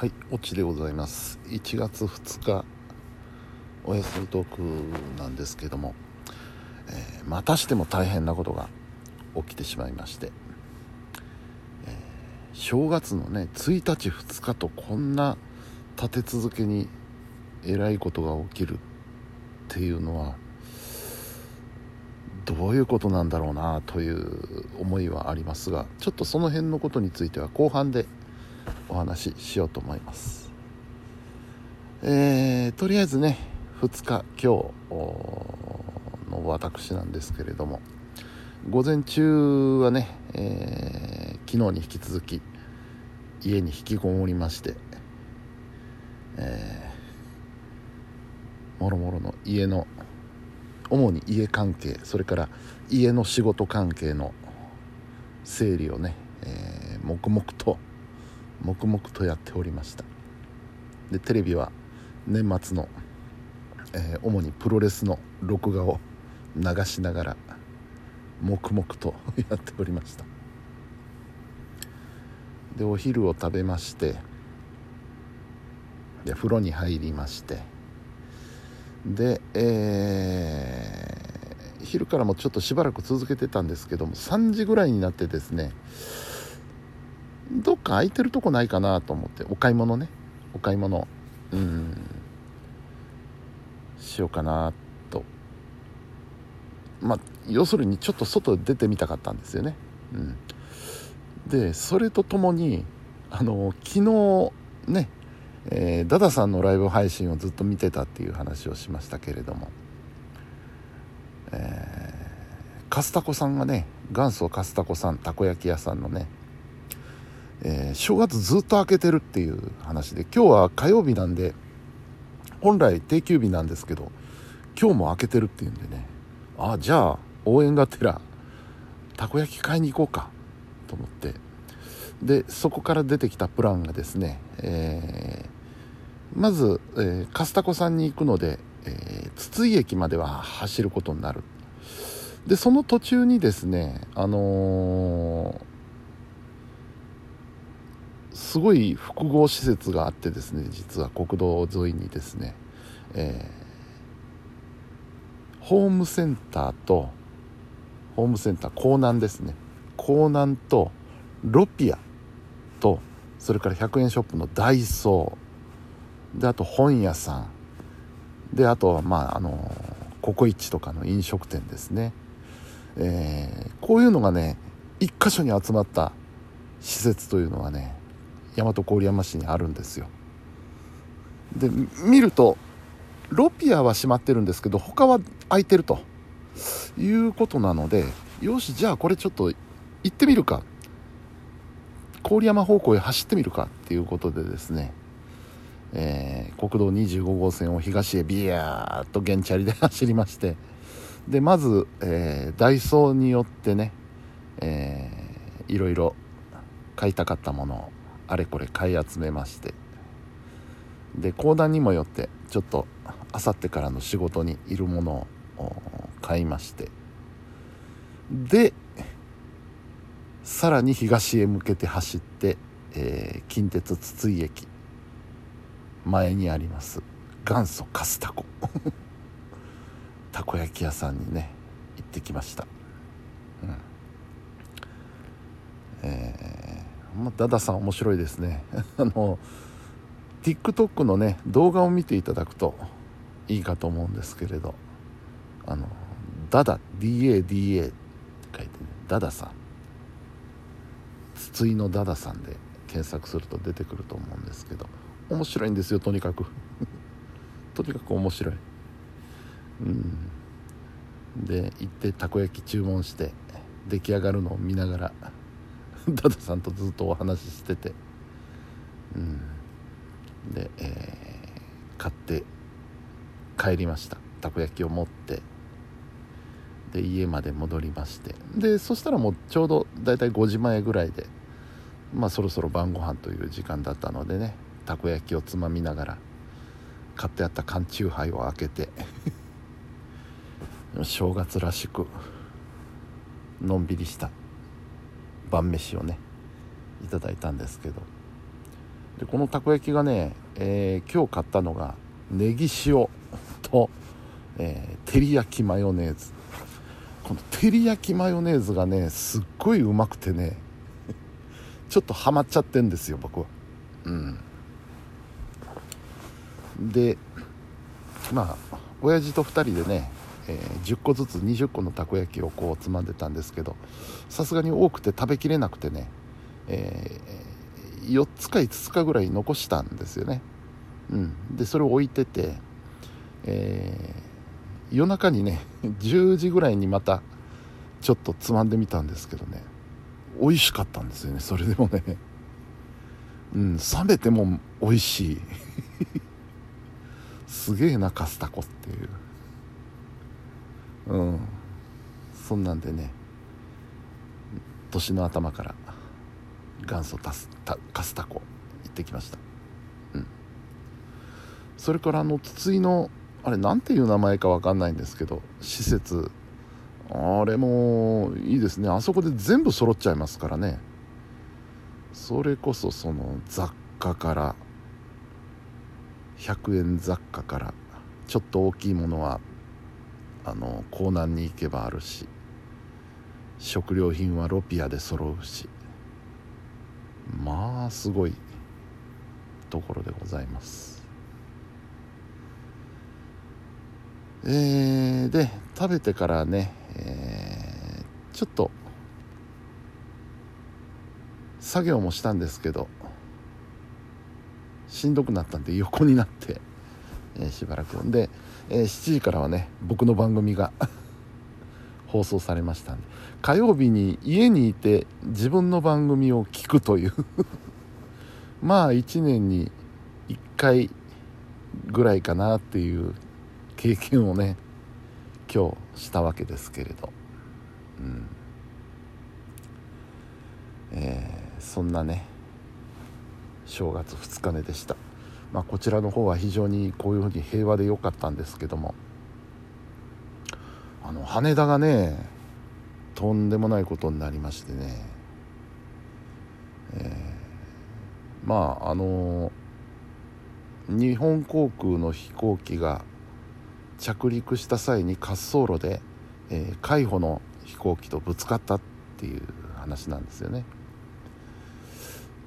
はいオチでございます。1月2日お休みトークなんですけども、えー、またしても大変なことが起きてしまいまして、えー、正月のね1日2日とこんな立て続けにえらいことが起きるっていうのはどういうことなんだろうなという思いはありますがちょっとその辺のことについては後半でお話ししようと思います。えー、とりあえずね2日今日の私なんですけれども午前中はね、えー、昨日に引き続き家に引きこもりましてえー、もろもろの家の主に家関係それから家の仕事関係の整理をね、えー、黙々と黙々とやっておりました。でテレビは年末の、えー、主にプロレスの録画を流しながら黙々とやっておりました。でお昼を食べましてで風呂に入りましてで、えー、昼からもちょっとしばらく続けてたんですけども3時ぐらいになってですねどっか空いてるとこないかなと思ってお買い物ね。お買い物。うん。しようかなと。まあ要するにちょっと外出てみたかったんですよね、うん、でそれとともにあの昨日ねえー、ダダさんのライブ配信をずっと見てたっていう話をしましたけれども、えー、カスタコさんがね元祖カスタコさんたこ焼き屋さんのね、えー、正月ずっと開けてるっていう話で今日は火曜日なんで本来定休日なんですけど今日も開けてるっていうんでね。あじゃあ応援がてらたこ焼き買いに行こうかと思って。でそこから出てきたプランがですね、えー、まず、えー、カスタコさんに行くので、えー、筒井駅までは走ることになる。でその途中にですねあのー、すごい複合施設があってですね実は国道沿いにですね、えー、ホームセンターとホームセンター港南ですね。港南とロピアとそれから100円ショップのダイソー。であと本屋さん。であとはまああのココイチとかの飲食店ですね、えー、こういうのがね一箇所に集まった施設というのはね大和郡山市にあるんですよ。で見るとロピアは閉まってるんですけど他は空いてると。いうことなのでよしじゃあこれちょっと行ってみるか。郡山方向へ走ってみるか。っていうことでですね、えー、国道25号線を東へビヤーっと原チャリで走りまして。でまず、えー、ダイソーによってね、えー、いろいろ買いたかったものをあれこれ買い集めまして。で講談にもよってちょっとあさってからの仕事にいるものを買いまして。でさらに東へ向けて走って、えー、近鉄筒井駅前にあります元祖カスタコ。たこ焼き屋さんにね行ってきました。うんえー、まあ、ダダさん面白いですね。あの TikTok のね動画を見ていただくといいかと思うんですけれど。あのダダ DADA って書いてねダダさん。筒井のダダさんで検索すると出てくると思うんですけど。面白いんですよとにかく。とにかく面白い。うん。で行ってたこ焼き注文して出来上がるのを見ながら ダダさんとずっとお話ししてて。うん。で、えー、買って帰りました。たこ焼きを持って。で家まで戻りまして。でそしたらもうちょうどだいたい5時前ぐらいでまあそろそろ晩ご飯という時間だったのでねたこ焼きをつまみながら買ってあった缶チューハイを開けて 正月らしくのんびりした。晩飯をねいただいたんですけど。でこのたこ焼きがね、えー、今日買ったのがネギ塩と、えー、照り焼きマヨネーズ。この照り焼きマヨネーズがねすっごいうまくてねちょっとハマっちゃってんですよ僕は。うん。でまあ親父と2人でね、えー、10個ずつ20個のたこ焼きをこうつまんでたんですけどさすがに多くて食べきれなくてね、えー、4つか5つかぐらい残したんですよね、うん、でそれを置いてて、えー、夜中にね 10時ぐらいにまたちょっとつまんでみたんですけどね。美味しかったんですよねそれでもね。うん冷めても美味しい。すげえなカスタコっていう。うん。そんなんでね年の頭から元祖タスタカスタコ行ってきました。うん。それからあの筒井のあれなんていう名前か分かんないんですけど施設。あれもいいですね。あそこで全部揃っちゃいますからね。それこそその雑貨から100円雑貨からちょっと大きいものはあの港南に行けばあるし食料品はロピアで揃うしまあすごいところでございます。えー、で食べてからね、えー、ちょっと作業もしたんですけどしんどくなったんで横になって、えー、しばらく。で、えー、7時からはね僕の番組が 放送されましたんで。火曜日に家にいて自分の番組を聞くという。まあ1年に1回ぐらいかなっていう経験をね今日したわけですけれど、うん。えー、そんなね正月2日目でした、まあ、こちらの方は非常にこういうふうに平和で良かったんですけどもあの羽田がねとんでもないことになりましてね、えー、まああの日本航空の飛行機が着陸した際に滑走路で、えー、海保の飛行機とぶつかったっていう話なんですよね。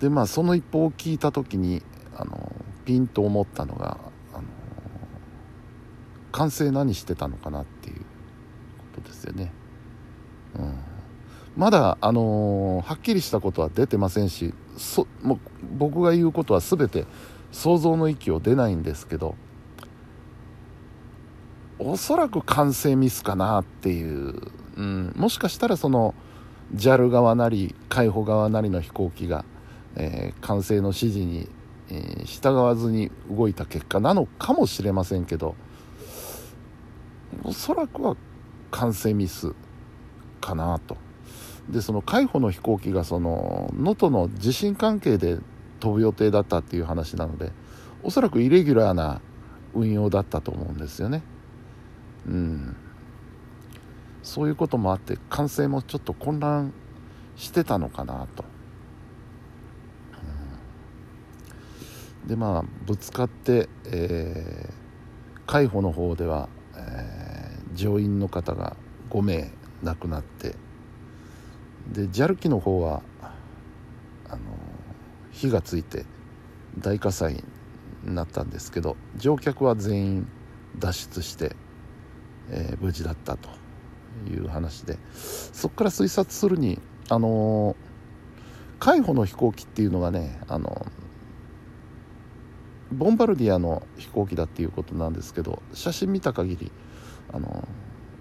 でまあその一報を聞いた時にあのピンと思ったのがあの完成何してたのかなっていうことですよね、うん、まだあのはっきりしたことは出てませんしそもう僕が言うことは全て想像の域を出ないんですけどおそらく完成ミスかなっていう、うん、もしかしたらその JAL 側なり海保側なりの飛行機がえー、管制の指示に、え、従わずに動いた結果なのかもしれませんけどおそらくは管制ミスかなと。でその海保の飛行機がその能登の地震関係で飛ぶ予定だったっていう話なのでおそらくイレギュラーな運用だったと思うんですよね。うん。そういうこともあって管制もちょっと混乱してたのかなと。でまあぶつかって、えー、海保の方では、えー、乗員の方が5名亡くなってで JAL 機の方はあの火がついて大火災になったんですけど乗客は全員脱出して、えー、無事だったという話でそこから推察するにあの海保の飛行機っていうのがねあのボンバルディアの飛行機だっていうことなんですけど写真見た限りあの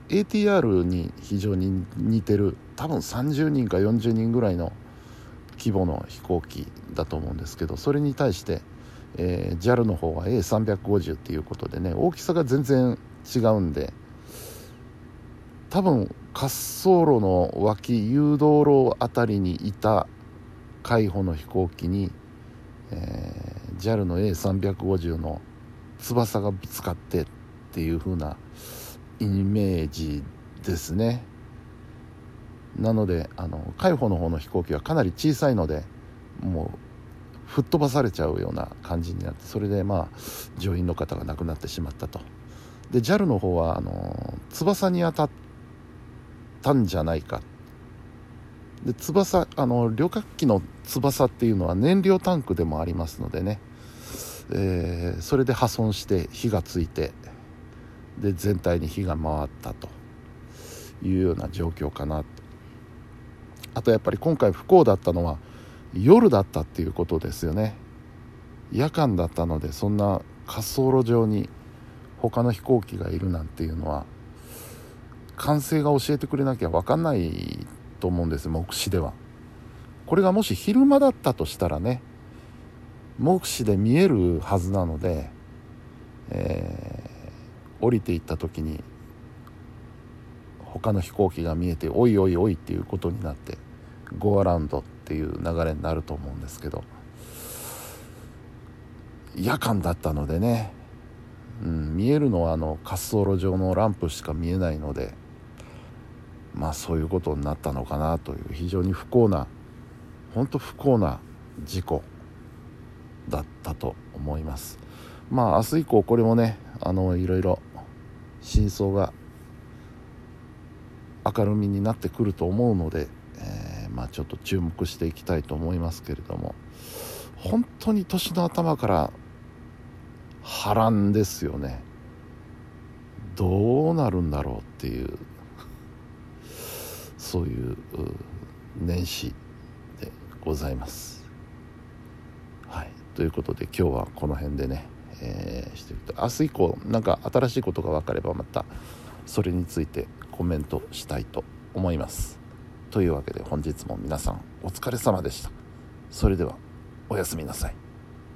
ATR に非常に似てる多分30人か40人ぐらいの規模の飛行機だと思うんですけどそれに対して、えー、JAL の方は A350 っていうことでね大きさが全然違うんで多分滑走路の脇誘導路あたりにいた海保の飛行機に、えー JAL の A350 の翼がぶつかってっていう風なイメージですね。なのであの海保の方の飛行機はかなり小さいのでもう吹っ飛ばされちゃうような感じになってそれでまあ乗員の方が亡くなってしまったと。で JAL の方はあの翼に当たったんじゃないかで翼あの旅客機の翼っていうのは燃料タンクでもありますのでね、えー、それで破損して火がついてで全体に火が回ったというような状況かなあとやっぱり今回不幸だったのは夜だったっていうことですよね。夜間だったのでそんな滑走路上に他の飛行機がいるなんていうのは管制が教えてくれなきゃ分かんないと思うんです目視では。これがもし昼間だったとしたらね目視で見えるはずなので、えー、降りていった時に他の飛行機が見えておいおいおいっていうことになってゴーアラウンドっていう流れになると思うんですけど夜間だったのでね、うん、見えるのはあの滑走路上のランプしか見えないのでまあそういうことになったのかなという非常に不幸な本当不幸な事故だったと思います。まあ明日以降これもねあのいろいろ真相が明るみになってくると思うので、えー、まあ、ちょっと注目していきたいと思いますけれども本当に年の頭から波乱ですよね。どうなるんだろうっていうそういう年始でございます。はい、ということで今日はこの辺でね、えー、していくと明日以降なんか新しいことが分かればまたそれについてコメントしたいと思います。というわけで本日も皆さんお疲れ様でした。それではおやすみなさい。